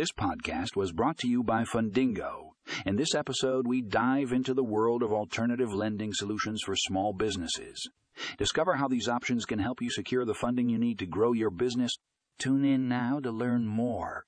This podcast was brought to you by Fundingo. In this episode, we dive into the world of alternative lending solutions for small businesses. Discover how these options can help you secure the funding you need to grow your business. Tune in now to learn more.